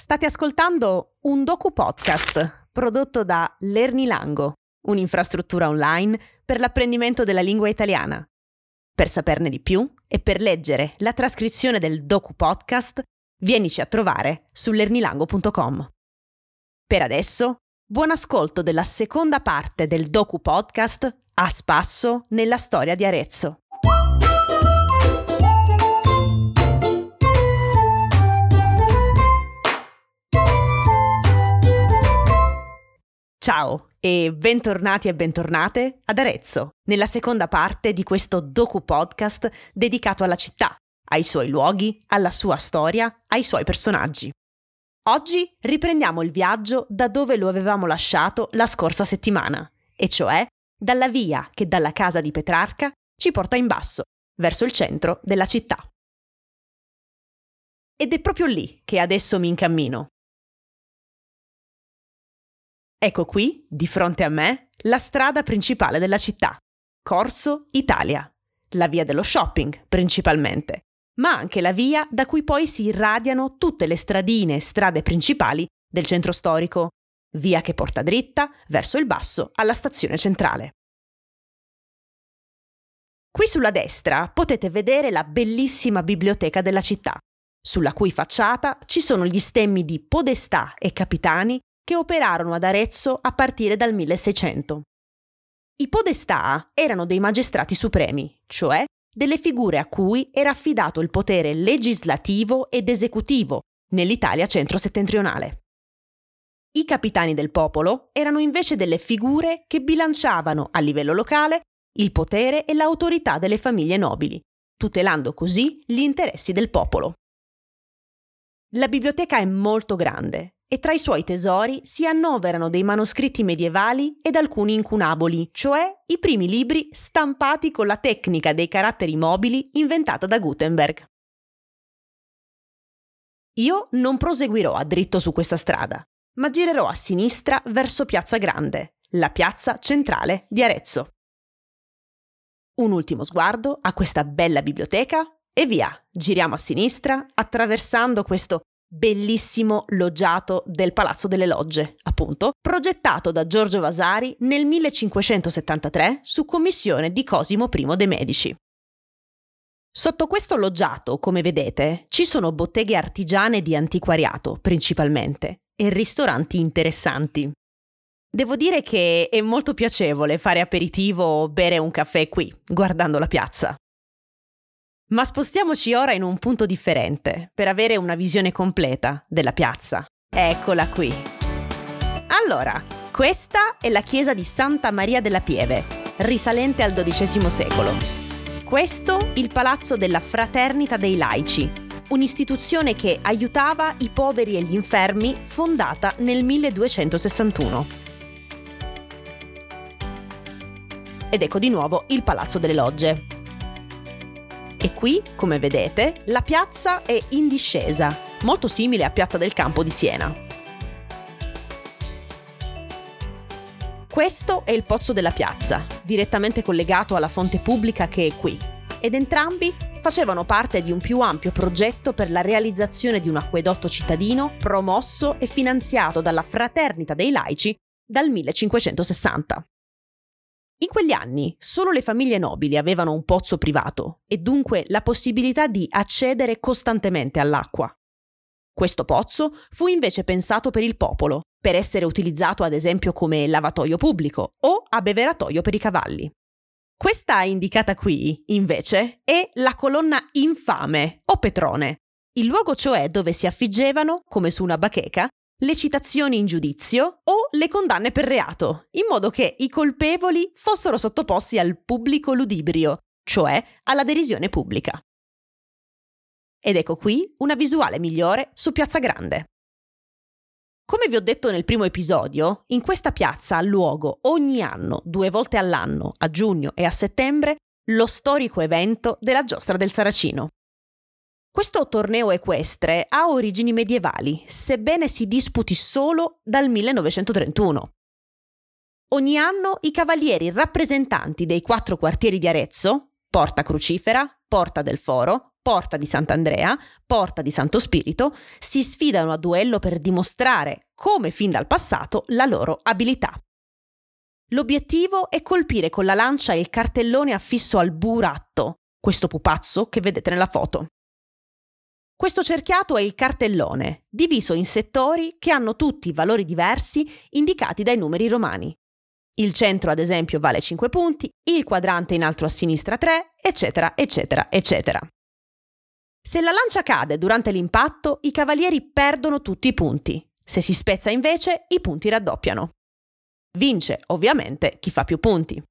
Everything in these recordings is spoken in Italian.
State ascoltando un docu podcast prodotto da Lernilango, un'infrastruttura online per l'apprendimento della lingua italiana. Per saperne di più e per leggere la trascrizione del docu podcast, vienici a trovare su lernilango.com. Per adesso, buon ascolto della seconda parte del docu podcast A spasso nella storia di Arezzo. Ciao e bentornati e bentornate ad Arezzo, nella seconda parte di questo docu podcast dedicato alla città, ai suoi luoghi, alla sua storia, ai suoi personaggi. Oggi riprendiamo il viaggio da dove lo avevamo lasciato la scorsa settimana, e cioè dalla via che dalla casa di Petrarca ci porta in basso, verso il centro della città. Ed è proprio lì che adesso mi incammino, Ecco qui, di fronte a me, la strada principale della città, Corso Italia, la via dello shopping principalmente, ma anche la via da cui poi si irradiano tutte le stradine e strade principali del centro storico, via che porta dritta verso il basso alla stazione centrale. Qui sulla destra potete vedere la bellissima biblioteca della città, sulla cui facciata ci sono gli stemmi di podestà e capitani che operarono ad Arezzo a partire dal 1600. I podestà erano dei magistrati supremi, cioè delle figure a cui era affidato il potere legislativo ed esecutivo nell'Italia centro-settentrionale. I capitani del popolo erano invece delle figure che bilanciavano a livello locale il potere e l'autorità delle famiglie nobili, tutelando così gli interessi del popolo. La biblioteca è molto grande e tra i suoi tesori si annoverano dei manoscritti medievali ed alcuni incunaboli, cioè i primi libri stampati con la tecnica dei caratteri mobili inventata da Gutenberg. Io non proseguirò a dritto su questa strada, ma girerò a sinistra verso Piazza Grande, la piazza centrale di Arezzo. Un ultimo sguardo a questa bella biblioteca e via, giriamo a sinistra attraversando questo bellissimo loggiato del Palazzo delle Logge, appunto, progettato da Giorgio Vasari nel 1573 su commissione di Cosimo I de' Medici. Sotto questo loggiato, come vedete, ci sono botteghe artigiane di antiquariato, principalmente, e ristoranti interessanti. Devo dire che è molto piacevole fare aperitivo o bere un caffè qui, guardando la piazza. Ma spostiamoci ora in un punto differente per avere una visione completa della piazza. Eccola qui. Allora, questa è la chiesa di Santa Maria della Pieve, risalente al XII secolo. Questo il palazzo della Fraternita dei Laici, un'istituzione che aiutava i poveri e gli infermi fondata nel 1261. Ed ecco di nuovo il Palazzo delle Logge, e qui, come vedete, la piazza è in discesa, molto simile a Piazza del Campo di Siena. Questo è il pozzo della piazza, direttamente collegato alla fonte pubblica che è qui, ed entrambi facevano parte di un più ampio progetto per la realizzazione di un acquedotto cittadino promosso e finanziato dalla Fraternita dei Laici dal 1560. In quegli anni solo le famiglie nobili avevano un pozzo privato e dunque la possibilità di accedere costantemente all'acqua. Questo pozzo fu invece pensato per il popolo, per essere utilizzato ad esempio come lavatoio pubblico o abbeveratoio per i cavalli. Questa indicata qui, invece, è la colonna infame o petrone, il luogo cioè dove si affiggevano, come su una bacheca, le citazioni in giudizio o le condanne per reato, in modo che i colpevoli fossero sottoposti al pubblico ludibrio, cioè alla derisione pubblica. Ed ecco qui una visuale migliore su Piazza Grande. Come vi ho detto nel primo episodio, in questa piazza ha luogo ogni anno, due volte all'anno, a giugno e a settembre, lo storico evento della giostra del Saracino. Questo torneo equestre ha origini medievali, sebbene si disputi solo dal 1931. Ogni anno i cavalieri rappresentanti dei quattro quartieri di Arezzo, Porta Crucifera, Porta del Foro, Porta di Sant'Andrea, Porta di Santo Spirito, si sfidano a duello per dimostrare, come fin dal passato, la loro abilità. L'obiettivo è colpire con la lancia il cartellone affisso al buratto, questo pupazzo che vedete nella foto. Questo cerchiato è il cartellone, diviso in settori che hanno tutti valori diversi indicati dai numeri romani. Il centro, ad esempio, vale 5 punti, il quadrante in alto a sinistra 3, eccetera, eccetera, eccetera. Se la lancia cade durante l'impatto, i cavalieri perdono tutti i punti. Se si spezza invece, i punti raddoppiano. Vince, ovviamente, chi fa più punti.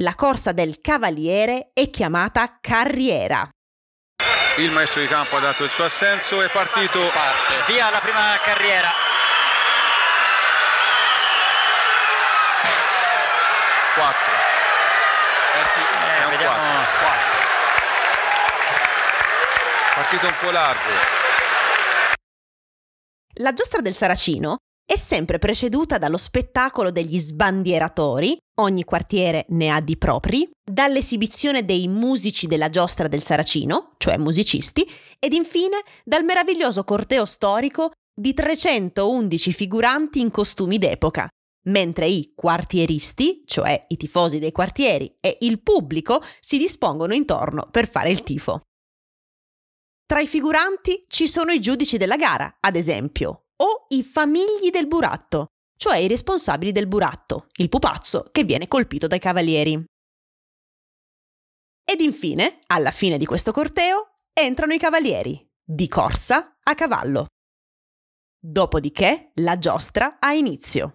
La corsa del cavaliere è chiamata carriera. Il maestro di campo ha dato il suo assenso, è partito. Parte. Via la prima carriera. Quattro. Eh sì, eh, È un vediamo. quattro. Partito un po' largo. La giostra del Saracino è sempre preceduta dallo spettacolo degli sbandieratori, ogni quartiere ne ha di propri, dall'esibizione dei musici della giostra del Saracino, cioè musicisti, ed infine dal meraviglioso corteo storico di 311 figuranti in costumi d'epoca, mentre i quartieristi, cioè i tifosi dei quartieri, e il pubblico si dispongono intorno per fare il tifo. Tra i figuranti ci sono i giudici della gara, ad esempio, o i famigli del buratto, cioè i responsabili del buratto, il pupazzo che viene colpito dai cavalieri. Ed infine, alla fine di questo corteo, entrano i cavalieri, di corsa a cavallo. Dopodiché la giostra ha inizio.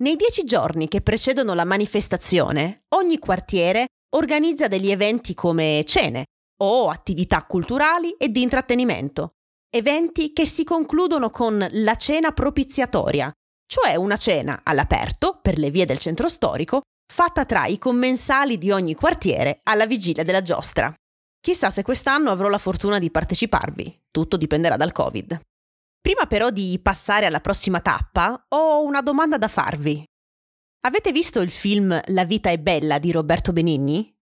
Nei dieci giorni che precedono la manifestazione, ogni quartiere organizza degli eventi come cene o attività culturali e di intrattenimento, eventi che si concludono con la cena propiziatoria, cioè una cena all'aperto per le vie del centro storico, fatta tra i commensali di ogni quartiere alla vigilia della giostra. Chissà se quest'anno avrò la fortuna di parteciparvi, tutto dipenderà dal Covid. Prima però di passare alla prossima tappa, ho una domanda da farvi. Avete visto il film La vita è bella di Roberto Benigni?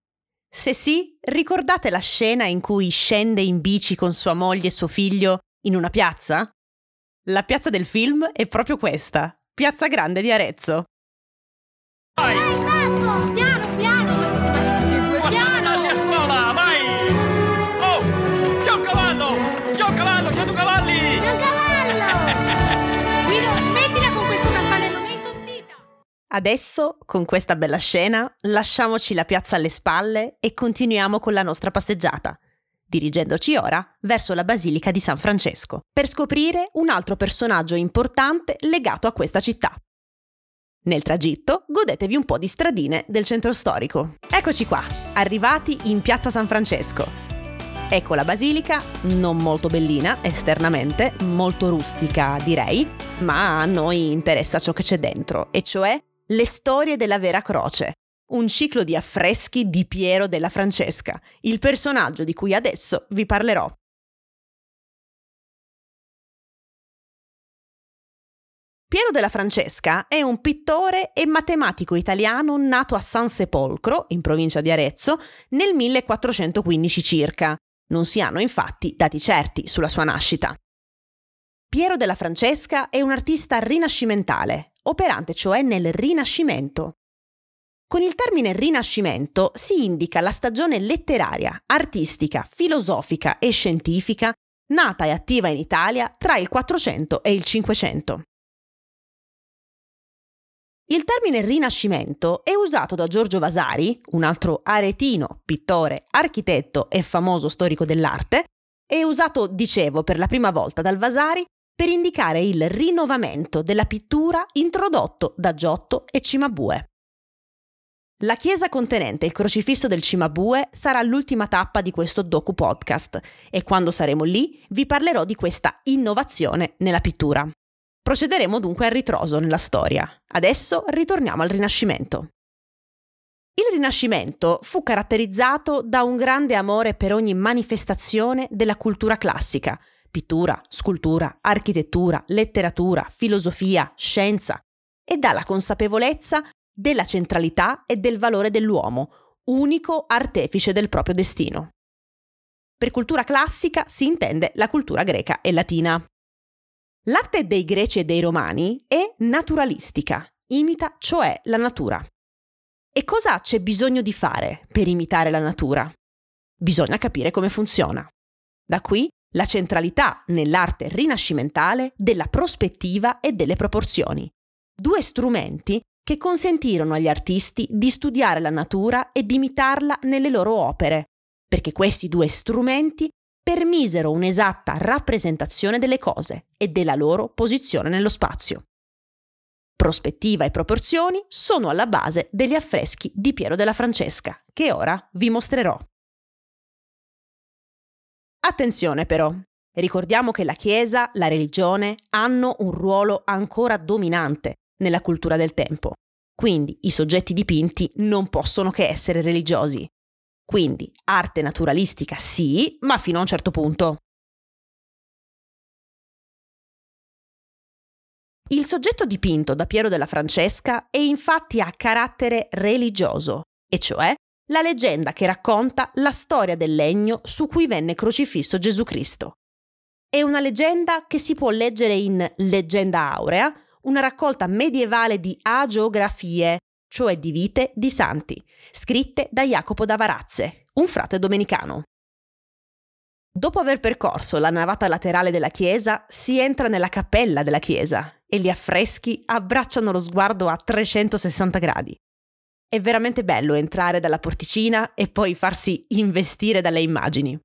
Se sì, ricordate la scena in cui scende in bici con sua moglie e suo figlio in una piazza? La piazza del film è proprio questa, Piazza Grande di Arezzo. Dai, Marco! Piano, piano! Adesso, con questa bella scena, lasciamoci la piazza alle spalle e continuiamo con la nostra passeggiata, dirigendoci ora verso la Basilica di San Francesco, per scoprire un altro personaggio importante legato a questa città. Nel tragitto godetevi un po' di stradine del centro storico. Eccoci qua, arrivati in piazza San Francesco. Ecco la basilica, non molto bellina esternamente, molto rustica direi, ma a noi interessa ciò che c'è dentro, e cioè le storie della vera croce. Un ciclo di affreschi di Piero della Francesca, il personaggio di cui adesso vi parlerò. Piero della Francesca è un pittore e matematico italiano nato a San Sepolcro, in provincia di Arezzo, nel 1415 circa. Non si hanno infatti dati certi sulla sua nascita. Piero della Francesca è un artista rinascimentale, operante cioè nel Rinascimento. Con il termine Rinascimento si indica la stagione letteraria, artistica, filosofica e scientifica nata e attiva in Italia tra il 400 e il 500. Il termine Rinascimento è usato da Giorgio Vasari, un altro aretino, pittore, architetto e famoso storico dell'arte, è usato, dicevo, per la prima volta dal Vasari per indicare il rinnovamento della pittura introdotto da Giotto e Cimabue. La chiesa contenente il crocifisso del Cimabue sarà l'ultima tappa di questo docu podcast e quando saremo lì vi parlerò di questa innovazione nella pittura. Procederemo dunque a ritroso nella storia. Adesso ritorniamo al Rinascimento. Il Rinascimento fu caratterizzato da un grande amore per ogni manifestazione della cultura classica, pittura, scultura, architettura, letteratura, filosofia, scienza, e dalla consapevolezza della centralità e del valore dell'uomo, unico artefice del proprio destino. Per cultura classica si intende la cultura greca e latina. L'arte dei greci e dei romani è naturalistica, imita cioè la natura. E cosa c'è bisogno di fare per imitare la natura? Bisogna capire come funziona. Da qui la centralità nell'arte rinascimentale della prospettiva e delle proporzioni, due strumenti che consentirono agli artisti di studiare la natura e di imitarla nelle loro opere, perché questi due strumenti permisero un'esatta rappresentazione delle cose e della loro posizione nello spazio. Prospettiva e proporzioni sono alla base degli affreschi di Piero della Francesca, che ora vi mostrerò. Attenzione però, ricordiamo che la Chiesa, la religione hanno un ruolo ancora dominante nella cultura del tempo, quindi i soggetti dipinti non possono che essere religiosi. Quindi arte naturalistica sì, ma fino a un certo punto. Il soggetto dipinto da Piero della Francesca è infatti a carattere religioso, e cioè la leggenda che racconta la storia del legno su cui venne crocifisso Gesù Cristo. È una leggenda che si può leggere in Leggenda Aurea, una raccolta medievale di agiografie, cioè di vite di santi, scritte da Jacopo da Varazze, un frate domenicano. Dopo aver percorso la navata laterale della chiesa, si entra nella cappella della chiesa e gli affreschi abbracciano lo sguardo a 360 gradi. È veramente bello entrare dalla porticina e poi farsi investire dalle immagini.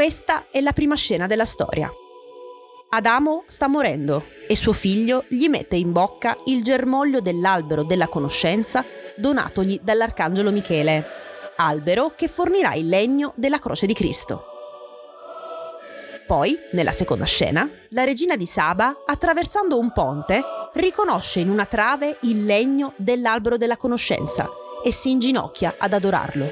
Questa è la prima scena della storia. Adamo sta morendo e suo figlio gli mette in bocca il germoglio dell'albero della conoscenza donatogli dall'arcangelo Michele, albero che fornirà il legno della croce di Cristo. Poi, nella seconda scena, la regina di Saba, attraversando un ponte, riconosce in una trave il legno dell'albero della conoscenza e si inginocchia ad adorarlo.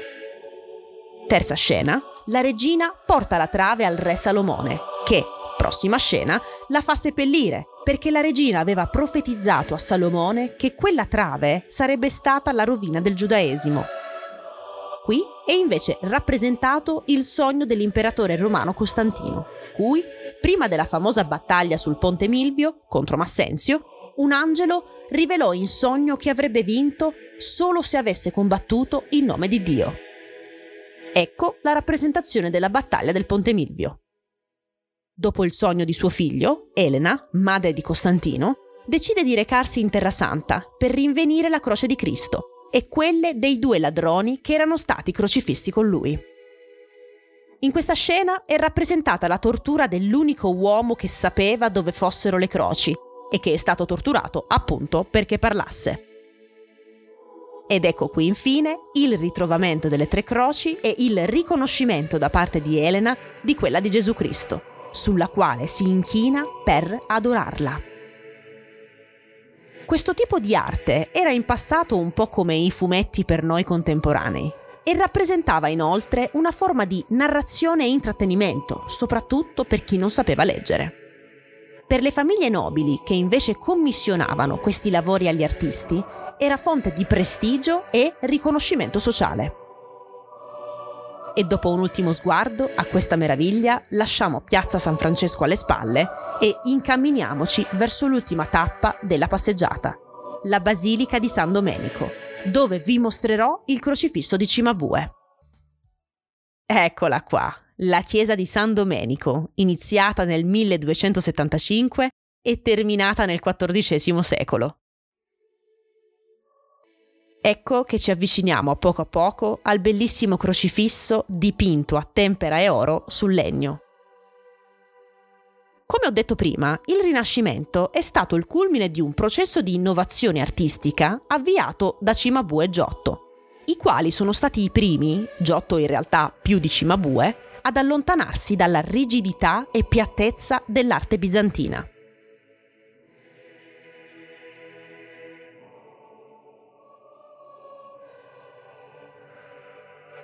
Terza scena, la regina porta la trave al re Salomone, che, prossima scena, la fa seppellire, perché la regina aveva profetizzato a Salomone che quella trave sarebbe stata la rovina del giudaesimo. Qui è invece rappresentato il sogno dell'imperatore romano Costantino, cui, prima della famosa battaglia sul ponte Milvio contro Massenzio, un angelo rivelò in sogno che avrebbe vinto solo se avesse combattuto in nome di Dio. Ecco la rappresentazione della battaglia del Ponte Milvio. Dopo il sogno di suo figlio, Elena, madre di Costantino, decide di recarsi in Terra Santa per rinvenire la croce di Cristo e quelle dei due ladroni che erano stati crocifissi con lui. In questa scena è rappresentata la tortura dell'unico uomo che sapeva dove fossero le croci e che è stato torturato appunto perché parlasse. Ed ecco qui infine il ritrovamento delle tre croci e il riconoscimento da parte di Elena di quella di Gesù Cristo, sulla quale si inchina per adorarla. Questo tipo di arte era in passato un po' come i fumetti per noi contemporanei e rappresentava inoltre una forma di narrazione e intrattenimento, soprattutto per chi non sapeva leggere. Per le famiglie nobili che invece commissionavano questi lavori agli artisti, era fonte di prestigio e riconoscimento sociale. E dopo un ultimo sguardo a questa meraviglia, lasciamo Piazza San Francesco alle spalle e incamminiamoci verso l'ultima tappa della passeggiata, la Basilica di San Domenico, dove vi mostrerò il crocifisso di Cimabue. Eccola qua, la chiesa di San Domenico, iniziata nel 1275 e terminata nel XIV secolo. Ecco che ci avviciniamo a poco a poco al bellissimo crocifisso dipinto a tempera e oro sul legno. Come ho detto prima, il Rinascimento è stato il culmine di un processo di innovazione artistica avviato da Cimabue e Giotto, i quali sono stati i primi, Giotto in realtà più di Cimabue, ad allontanarsi dalla rigidità e piattezza dell'arte bizantina.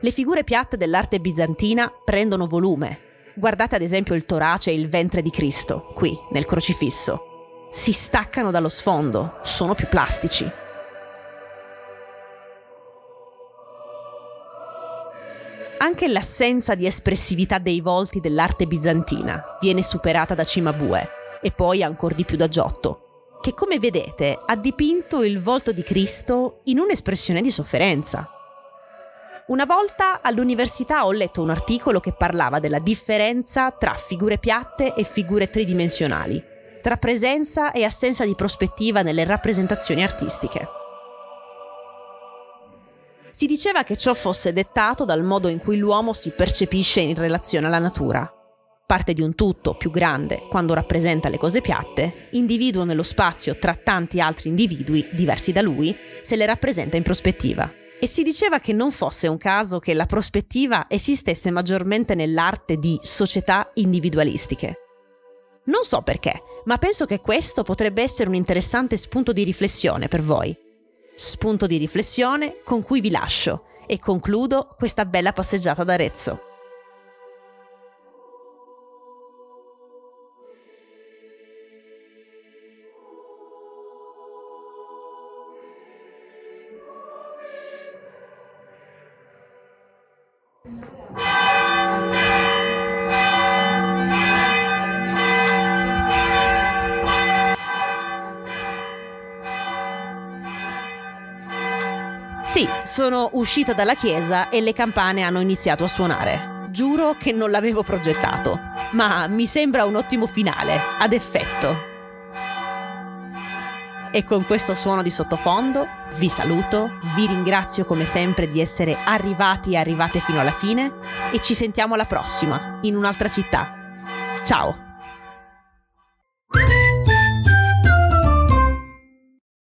Le figure piatte dell'arte bizantina prendono volume. Guardate ad esempio il torace e il ventre di Cristo, qui, nel crocifisso. Si staccano dallo sfondo, sono più plastici. Anche l'assenza di espressività dei volti dell'arte bizantina viene superata da Cimabue e poi ancor di più da Giotto, che come vedete ha dipinto il volto di Cristo in un'espressione di sofferenza, una volta all'università ho letto un articolo che parlava della differenza tra figure piatte e figure tridimensionali, tra presenza e assenza di prospettiva nelle rappresentazioni artistiche. Si diceva che ciò fosse dettato dal modo in cui l'uomo si percepisce in relazione alla natura. Parte di un tutto più grande quando rappresenta le cose piatte, individuo nello spazio tra tanti altri individui diversi da lui se le rappresenta in prospettiva. E si diceva che non fosse un caso che la prospettiva esistesse maggiormente nell'arte di società individualistiche. Non so perché, ma penso che questo potrebbe essere un interessante spunto di riflessione per voi. Spunto di riflessione con cui vi lascio e concludo questa bella passeggiata d'Arezzo. Sì, sono uscita dalla chiesa e le campane hanno iniziato a suonare. Giuro che non l'avevo progettato, ma mi sembra un ottimo finale, ad effetto. E con questo suono di sottofondo vi saluto, vi ringrazio come sempre di essere arrivati e arrivate fino alla fine e ci sentiamo alla prossima, in un'altra città. Ciao!